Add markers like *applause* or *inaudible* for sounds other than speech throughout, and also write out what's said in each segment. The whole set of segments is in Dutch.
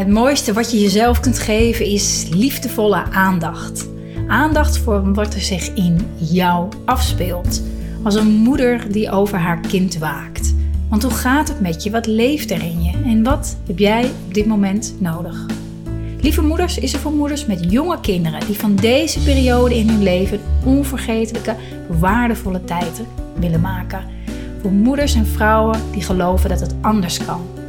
Het mooiste wat je jezelf kunt geven is liefdevolle aandacht. Aandacht voor wat er zich in jou afspeelt. Als een moeder die over haar kind waakt. Want hoe gaat het met je? Wat leeft er in je? En wat heb jij op dit moment nodig? Lieve Moeders is er voor moeders met jonge kinderen die van deze periode in hun leven onvergetelijke, waardevolle tijden willen maken. Voor moeders en vrouwen die geloven dat het anders kan.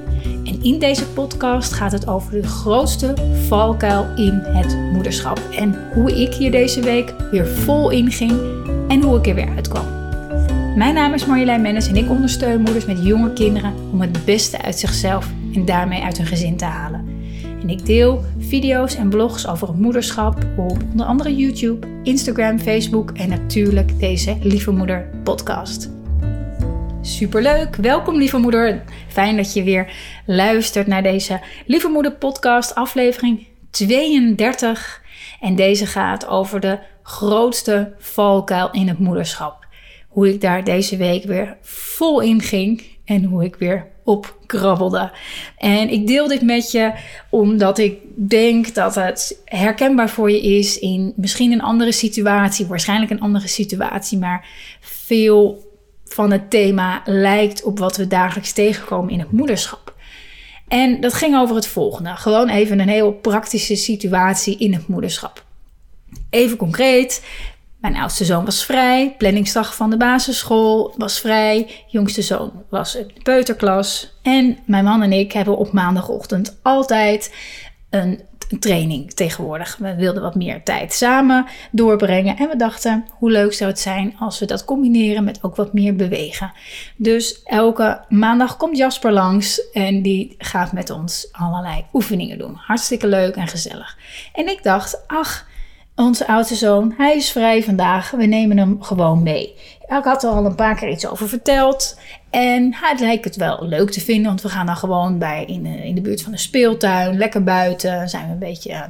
In deze podcast gaat het over de grootste valkuil in het moederschap. En hoe ik hier deze week weer vol in ging en hoe ik er weer uitkwam. Mijn naam is Marjolein Mennis en ik ondersteun moeders met jonge kinderen om het beste uit zichzelf en daarmee uit hun gezin te halen. En ik deel video's en blogs over het moederschap op onder andere YouTube, Instagram, Facebook en natuurlijk deze Lieve Moeder podcast. Superleuk. Welkom lieve moeder. Fijn dat je weer luistert naar deze Lieve Moeder podcast aflevering 32. En deze gaat over de grootste valkuil in het moederschap. Hoe ik daar deze week weer vol in ging en hoe ik weer opkrabbelde. En ik deel dit met je omdat ik denk dat het herkenbaar voor je is in misschien een andere situatie, waarschijnlijk een andere situatie, maar veel van het thema lijkt op wat we dagelijks tegenkomen in het moederschap. En dat ging over het volgende. Gewoon even een heel praktische situatie in het moederschap. Even concreet. Mijn oudste zoon was vrij. Planningsdag van de basisschool was vrij. Jongste zoon was in peuterklas. En mijn man en ik hebben op maandagochtend altijd een training tegenwoordig. We wilden wat meer tijd samen doorbrengen. En we dachten, hoe leuk zou het zijn als we dat combineren met ook wat meer bewegen. Dus elke maandag komt Jasper langs en die gaat met ons allerlei oefeningen doen. Hartstikke leuk en gezellig. En ik dacht, ach, onze oudste zoon, hij is vrij vandaag. We nemen hem gewoon mee. Ik had er al een paar keer iets over verteld. En hij lijkt het wel leuk te vinden, want we gaan dan gewoon bij in de, in de buurt van de speeltuin, lekker buiten. Zijn we een beetje eh,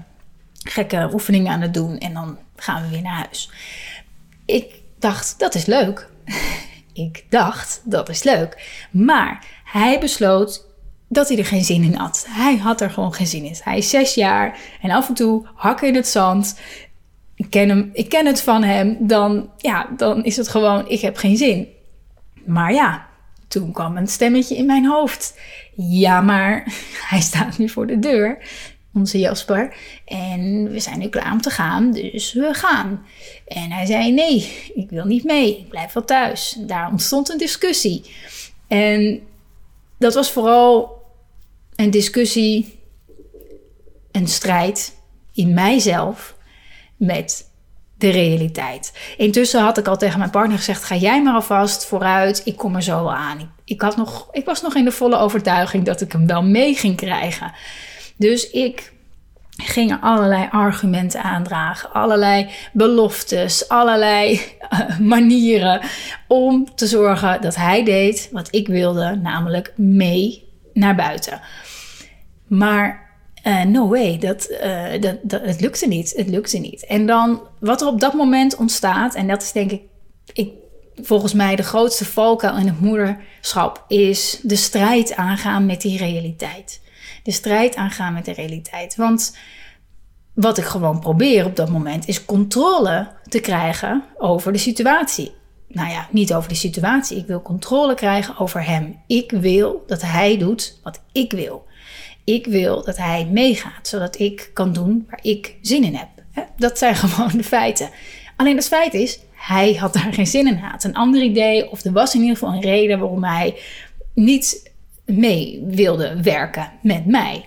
gekke oefeningen aan het doen en dan gaan we weer naar huis. Ik dacht, dat is leuk. *laughs* ik dacht, dat is leuk. Maar hij besloot dat hij er geen zin in had. Hij had er gewoon geen zin in. Hij is zes jaar en af en toe hakken in het zand. Ik ken, hem, ik ken het van hem. Dan, ja, dan is het gewoon, ik heb geen zin. Maar ja, toen kwam een stemmetje in mijn hoofd. Ja, maar *laughs* hij staat nu voor de deur, onze Jasper. En we zijn nu klaar om te gaan, dus we gaan. En hij zei: Nee, ik wil niet mee, ik blijf wel thuis. Daar ontstond een discussie. En dat was vooral een discussie, een strijd in mijzelf met de realiteit. Intussen had ik al tegen mijn partner gezegd: ga jij maar alvast vooruit, ik kom er zo aan. Ik, had nog, ik was nog in de volle overtuiging dat ik hem wel mee ging krijgen. Dus ik ging er allerlei argumenten aandragen, allerlei beloftes, allerlei uh, manieren om te zorgen dat hij deed wat ik wilde, namelijk mee naar buiten. Maar uh, no way, dat, uh, dat, dat, het lukte niet. Het lukte niet. En dan wat er op dat moment ontstaat, en dat is denk ik, ik volgens mij de grootste valkuil in het moederschap, is de strijd aangaan met die realiteit. De strijd aangaan met de realiteit. Want wat ik gewoon probeer op dat moment is controle te krijgen over de situatie. Nou ja, niet over de situatie. Ik wil controle krijgen over hem. Ik wil dat hij doet wat ik wil. Ik wil dat hij meegaat, zodat ik kan doen waar ik zin in heb. Dat zijn *laughs* gewoon de feiten. Alleen het feit is, hij had daar geen zin in. Hij had een ander idee, of er was in ieder geval een reden waarom hij niet mee wilde werken met mij.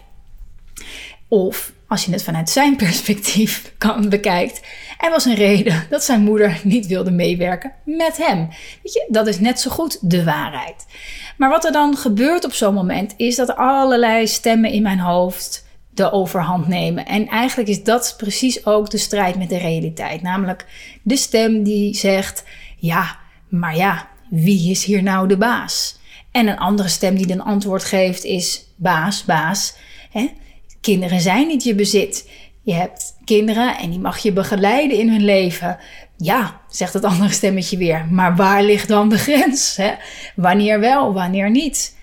Of als je het vanuit zijn *laughs* perspectief kan bekijkt, er was een reden dat zijn moeder niet wilde meewerken met hem. Weet je, dat is net zo goed de waarheid. Maar wat er dan gebeurt op zo'n moment is dat allerlei stemmen in mijn hoofd de overhand nemen. En eigenlijk is dat precies ook de strijd met de realiteit. Namelijk de stem die zegt: ja, maar ja, wie is hier nou de baas? En een andere stem die dan antwoord geeft is: baas, baas. Hè? Kinderen zijn niet je bezit. Je hebt kinderen en die mag je begeleiden in hun leven. Ja, zegt het andere stemmetje weer. Maar waar ligt dan de grens? Hè? Wanneer wel, wanneer niet?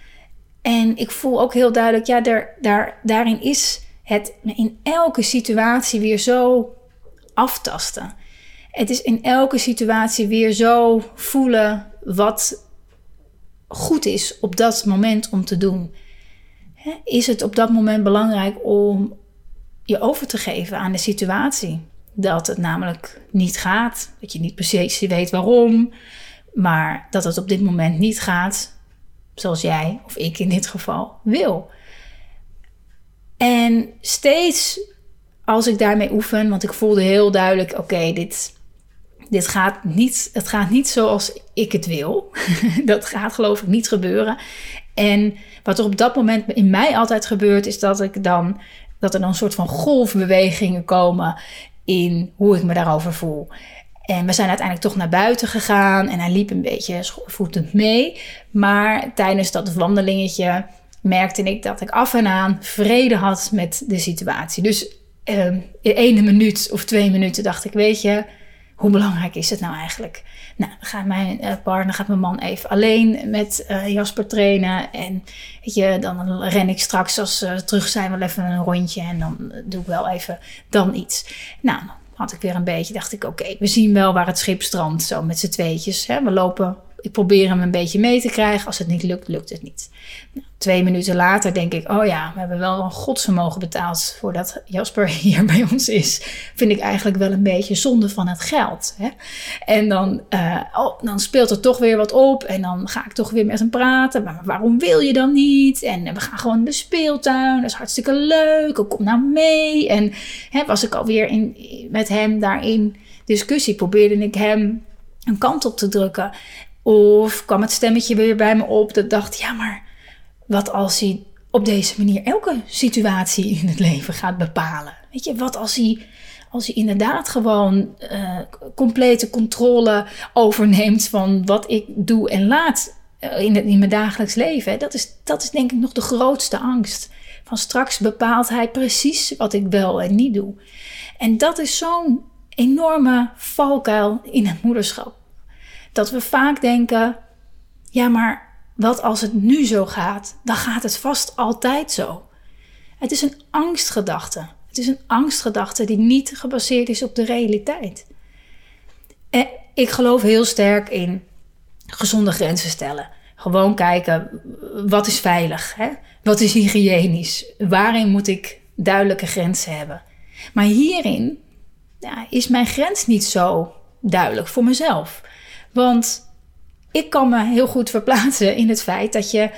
En ik voel ook heel duidelijk, ja, daar, daar, daarin is het in elke situatie weer zo aftasten. Het is in elke situatie weer zo voelen wat goed is op dat moment om te doen. Is het op dat moment belangrijk om je over te geven aan de situatie? Dat het namelijk niet gaat, dat je niet precies weet waarom, maar dat het op dit moment niet gaat zoals jij of ik in dit geval wil. En steeds als ik daarmee oefen, want ik voelde heel duidelijk: oké, dit, dit gaat niet, het gaat niet zoals ik het wil. *laughs* dat gaat geloof ik niet gebeuren. En wat er op dat moment in mij altijd gebeurt, is dat ik dan dat er dan een soort van golfbewegingen komen in hoe ik me daarover voel. En we zijn uiteindelijk toch naar buiten gegaan en hij liep een beetje schoorvoetend mee. Maar tijdens dat wandelingetje merkte ik dat ik af en aan vrede had met de situatie. Dus uh, in ene minuut of twee minuten dacht ik, weet je, hoe belangrijk is het nou eigenlijk? Nou, mijn uh, partner, gaat mijn man even alleen met uh, Jasper trainen. En weet je, dan ren ik straks als ze terug zijn wel even een rondje. En dan doe ik wel even dan iets. Nou, had ik weer een beetje, dacht ik, oké, we zien wel waar het schip strandt, zo met z'n tweetjes. Hè? We lopen, ik probeer hem een beetje mee te krijgen. Als het niet lukt, lukt het niet. Nou, twee minuten later denk ik, oh ja, we hebben wel een godsvermogen betaald voordat Jasper *laughs* hier bij ons is. Vind ik eigenlijk wel een beetje zonde van het geld. Hè? En dan, uh, oh, dan speelt er toch weer wat op en dan ga ik toch weer met hem praten. Maar waarom wil je dan niet? En we gaan gewoon de speeltuin, dat is hartstikke leuk. Kom nou mee. En hè, was ik alweer in, met hem daarin discussie, probeerde ik hem een kant op te drukken. Of kwam het stemmetje weer bij me op dat dacht, ja maar wat als hij op deze manier elke situatie in het leven gaat bepalen? Weet je, wat als hij, als hij inderdaad gewoon uh, complete controle overneemt van wat ik doe en laat uh, in, in mijn dagelijks leven? Dat is, dat is denk ik nog de grootste angst. Van straks bepaalt hij precies wat ik wel en niet doe. En dat is zo'n enorme valkuil in het moederschap. Dat we vaak denken: ja, maar wat als het nu zo gaat, dan gaat het vast altijd zo. Het is een angstgedachte. Het is een angstgedachte die niet gebaseerd is op de realiteit. En ik geloof heel sterk in gezonde grenzen stellen. Gewoon kijken, wat is veilig? Hè? Wat is hygiënisch? Waarin moet ik duidelijke grenzen hebben? Maar hierin ja, is mijn grens niet zo duidelijk voor mezelf. Want ik kan me heel goed verplaatsen in het feit dat je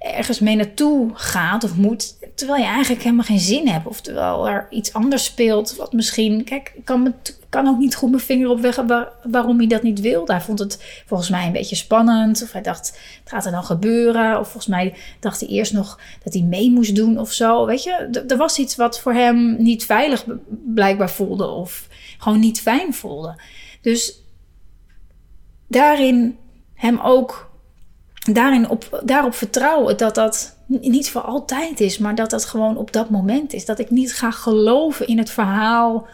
ergens mee naartoe gaat of moet, terwijl je eigenlijk helemaal geen zin hebt. Of terwijl er iets anders speelt, wat misschien. Kijk, ik kan, kan ook niet goed mijn vinger op weg waarom hij dat niet wil. Hij vond het volgens mij een beetje spannend. Of hij dacht, het gaat er dan gebeuren. Of volgens mij dacht hij eerst nog dat hij mee moest doen of zo. Weet je, er was iets wat voor hem niet veilig blijkbaar voelde. Of gewoon niet fijn voelde. Dus daarin hem ook daarin op, daarop vertrouwen dat dat niet voor altijd is, maar dat dat gewoon op dat moment is. Dat ik niet ga geloven in het verhaal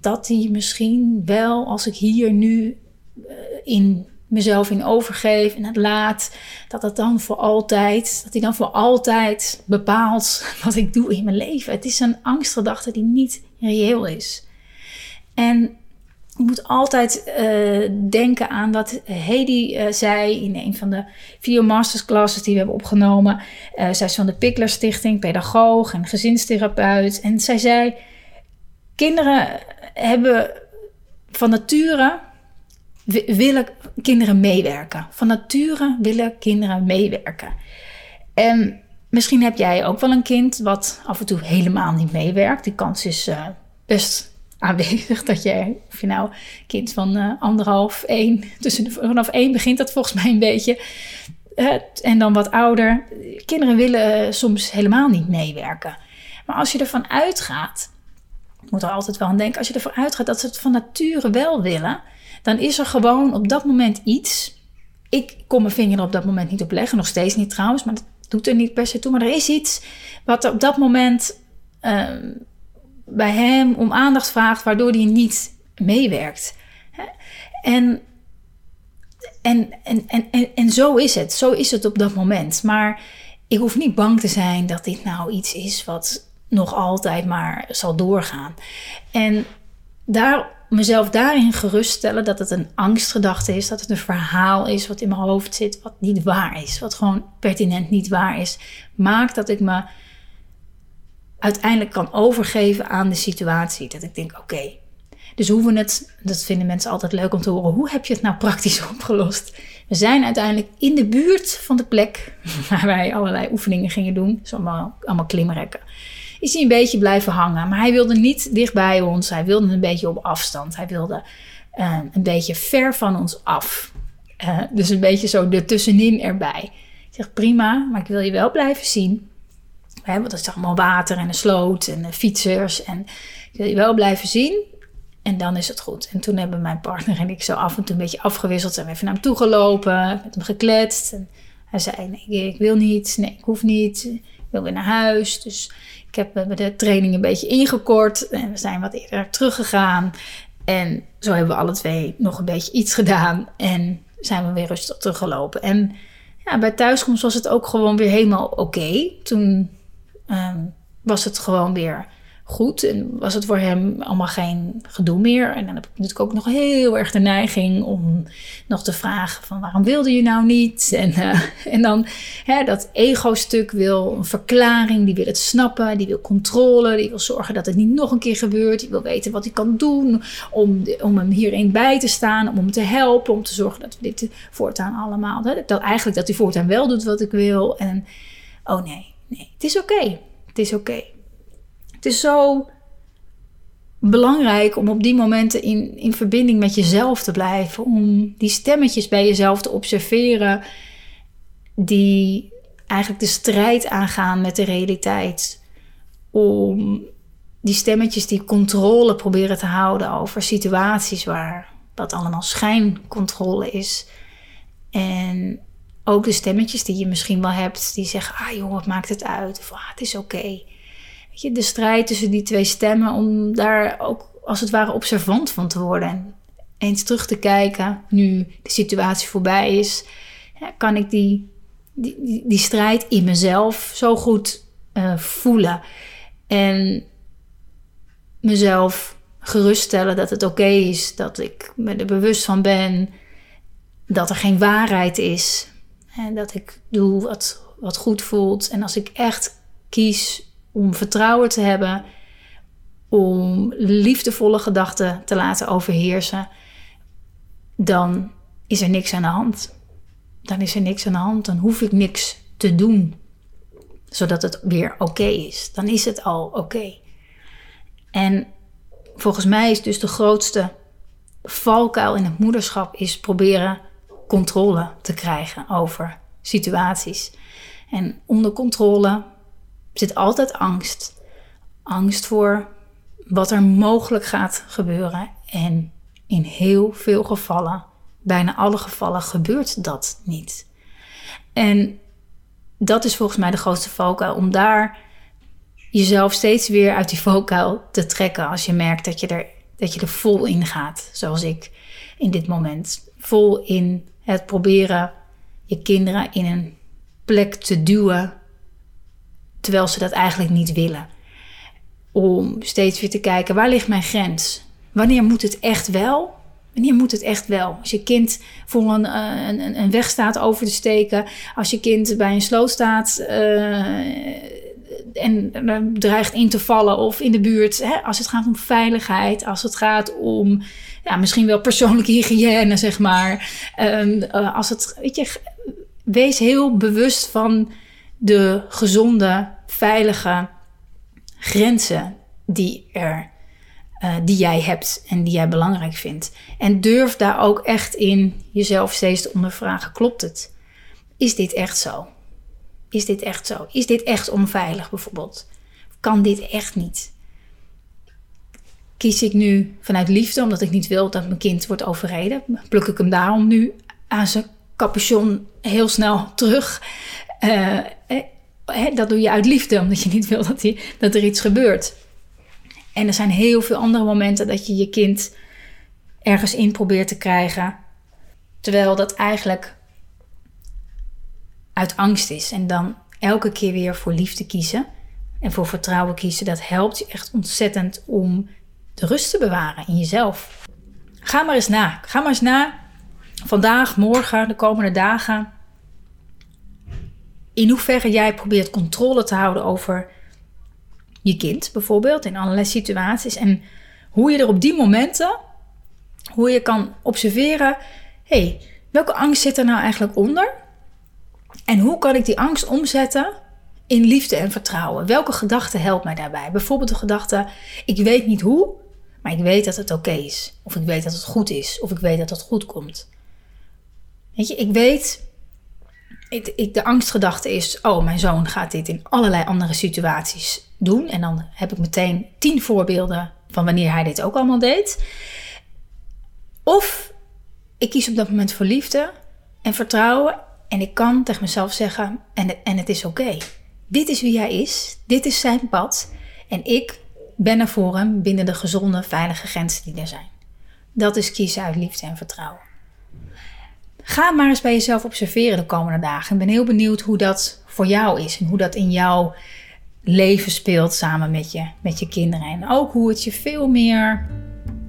dat hij misschien wel, als ik hier nu uh, in mezelf in overgeef en het laat, dat dat dan voor altijd, dat hij dan voor altijd bepaalt *laughs* wat ik doe in mijn leven. Het is een angstgedachte die niet reëel is. En je moet altijd uh, denken aan wat Hedy uh, zei in een van de vier masterclasses die we hebben opgenomen. Uh, zij is van de Pickler Stichting, pedagoog en gezinstherapeut. En zij zei: Kinderen hebben van nature willen kinderen meewerken. Van nature willen kinderen meewerken. En misschien heb jij ook wel een kind wat af en toe helemaal niet meewerkt. Die kans is best aanwezig. Dat je, of je nou kind van uh, anderhalf, één, tussen vanaf één begint dat volgens mij een beetje. Uh, en dan wat ouder. Kinderen willen uh, soms helemaal niet meewerken. Maar als je ervan uitgaat, ik moet er altijd wel aan denken, als je ervan uitgaat dat ze het van nature wel willen, dan is er gewoon op dat moment iets. Ik kon mijn vinger er op dat moment niet op leggen, nog steeds niet trouwens, maar dat doet er niet per se toe. Maar er is iets wat er op dat moment ehm, bij hem om aandacht vraagt, waardoor hij niet meewerkt. En, en, en, en, en, zo is het. Zo is het op dat moment. Maar ik hoef niet bang te zijn dat dit nou iets is wat nog altijd maar zal doorgaan. En daar, mezelf daarin geruststellen dat het een angstgedachte is, dat het een verhaal is wat in mijn hoofd zit, wat niet waar is, wat gewoon pertinent niet waar is, maakt dat ik me uiteindelijk kan overgeven aan de situatie. Dat ik denk, oké, dus hoe we het, dat vinden mensen altijd leuk om te horen, hoe heb je het nou praktisch *laughs* opgelost? We zijn uiteindelijk in de buurt van de plek *laughs* waar wij allerlei oefeningen gingen doen, zo allemaal, klimrekken. Is hij een beetje blijven hangen, maar hij wilde niet dicht bij ons, hij wilde een beetje op afstand, hij wilde uh, een beetje ver van ons af. Uh, dus een beetje zo ertussenin erbij. Ik zeg prima, maar ik wil je wel blijven zien. Want dat is allemaal water en een sloot en fietsers. En ik wil je wel blijven zien. En dan is het goed. En toen hebben mijn partner en ik zo af en toe een beetje afgewisseld. Zijn even naar hem toe gelopen, met hem gekletst. En hij zei, nee, ik wil niet. Nee, ik hoef niet. Ik wil weer naar huis. Dus ik heb de training een beetje ingekort. En we zijn wat eerder teruggegaan. En zo hebben we alle twee nog een beetje iets gedaan. En zijn we weer rustig teruggelopen. En ja, bij thuiskomst was het ook gewoon weer helemaal oké. Toen um, was het gewoon weer goed. En was het voor hem allemaal geen gedoe meer. En dan heb ik natuurlijk ook nog heel erg de neiging om nog te vragen van waarom wilde je nou niet? En, uh, en dan hè, dat ego-stuk wil een verklaring, die wil het snappen, die wil controle, die wil zorgen dat het niet nog een keer gebeurt. Die wil weten wat hij kan doen om, om hem hierin bij te staan, om hem te helpen, om te zorgen dat we dit voortaan allemaal, hè, dat eigenlijk dat hij voortaan wel doet wat ik wil. En oh nee, nee, het is oké. Het is oké. Het is zo belangrijk om op die momenten in, in verbinding met jezelf te blijven. Om die stemmetjes bij jezelf te observeren. Die eigenlijk de strijd aangaan met de realiteit. Om die stemmetjes die controle proberen te houden over situaties waar dat allemaal schijncontrole is. En ook de stemmetjes die je misschien wel hebt, die zeggen: Ah joh, wat maakt het uit? Of ah, het is oké. Weet je, de strijd tussen die twee stemmen, om daar ook als het ware observant van te worden. En eens terug te kijken, nu de situatie voorbij is, kan ik die, die, die, strijd in mezelf zo goed uh, voelen. En mezelf geruststellen dat het oké is, dat ik me er bewust van ben dat er geen waarheid is. En dat ik doe wat, wat goed voelt. En als ik echt kies om vertrouwen te hebben, om liefdevolle gedachten te laten overheersen, dan is er niks aan de hand. Dan is er niks aan de hand. Dan hoef ik niks te doen, zodat het weer oké is. Dan is het al oké. En volgens mij is dus de grootste valkuil in het moederschap is proberen controle te krijgen over situaties. En onder controle zit altijd angst. Angst voor wat er mogelijk gaat gebeuren. En in heel veel gevallen, bijna alle gevallen, gebeurt dat niet. En dat is volgens mij de grootste valkuil. Om daar jezelf steeds weer uit die valkuil te trekken. Als je merkt dat je er, dat je er vol in gaat. Zoals ik in dit moment. Vol in het proberen je kinderen in een plek te duwen terwijl ze dat eigenlijk niet willen. Om steeds weer te kijken, waar ligt mijn grens? Wanneer moet het echt wel? Wanneer moet het echt wel? Als je kind voor een, eh, een, een weg staat over te steken, als je kind bij een sloot staat uh, en dreigt in te vallen of in de buurt, hè, als het gaat om veiligheid, als het gaat om ja, misschien wel persoonlijke hygiëne, zeg maar. Um, als het, weet je, wees heel bewust van de gezonde, veilige grenzen die, er, uh, die jij hebt en die jij belangrijk vindt. En durf daar ook echt in jezelf steeds te ondervragen: klopt het? Is dit echt zo? Is dit echt zo? Is dit echt onveilig bijvoorbeeld? Kan dit echt niet? kies ik nu vanuit liefde, omdat ik niet wil dat mijn kind wordt overreden, pluk ik hem daarom nu aan zijn capuchon heel snel terug. Uh, dat doe je uit liefde, omdat je niet wil dat, dat er iets gebeurt. En er zijn heel veel andere momenten dat je je kind ergens in probeert te krijgen, terwijl dat eigenlijk uit angst is. En dan elke keer weer voor liefde kiezen en voor vertrouwen kiezen. Dat helpt je echt ontzettend om de rust te bewaren in jezelf. Ga maar eens na. Ga maar eens na. Vandaag, morgen, de komende dagen. In hoeverre jij probeert controle te houden over je kind, bijvoorbeeld, in allerlei situaties. En hoe je er op die momenten, hoe je kan observeren: hé, hey, welke angst zit er nou eigenlijk onder? En hoe kan ik die angst omzetten in liefde en vertrouwen? Welke gedachte helpt mij daarbij? Bijvoorbeeld de gedachte: ik weet niet hoe, maar ik weet dat het oké is. Of ik weet dat het goed is. Of ik weet dat het goed komt. Weet je, ik weet. De angstgedachte is: oh, mijn zoon gaat dit in allerlei andere situaties doen. En dan heb ik meteen tien voorbeelden van wanneer hij dit ook allemaal deed. Of ik kies op dat moment voor liefde en vertrouwen. En ik kan tegen mezelf zeggen: en, en het is oké. Dit is wie hij is. Dit is zijn pad. En ik ben er voor hem binnen de gezonde, veilige grenzen die er zijn. Dat is kiezen uit liefde en vertrouwen. Ga maar eens bij jezelf observeren de komende dagen. Ik ben heel benieuwd hoe dat voor jou is en hoe dat in jouw leven speelt samen met je, met je kinderen. En ook hoe het je veel meer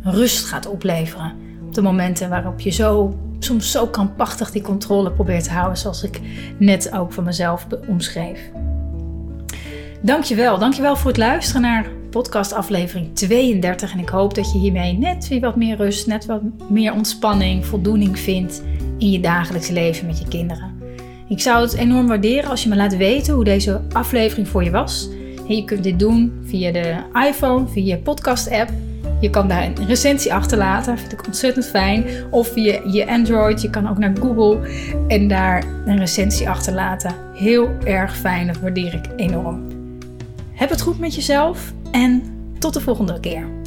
rust gaat opleveren. Op de momenten waarop je zo, soms zo krampachtig die controle probeert te houden, zoals ik net ook van mezelf omschreef. Dankjewel, dankjewel voor het luisteren naar podcast aflevering 32. En ik hoop dat je hiermee net weer wat meer rust, net wat meer ontspanning, voldoening vindt in je dagelijks leven met je kinderen. Ik zou het enorm waarderen als je me laat weten hoe deze aflevering voor je was. En je kunt dit doen via de iPhone, via je podcast app. Je kan daar een recensie achterlaten, vind ik ontzettend fijn. Of via je Android, je kan ook naar Google en daar een recensie achterlaten. Heel erg fijn, dat waardeer ik enorm. Heb het goed met jezelf en tot de volgende keer.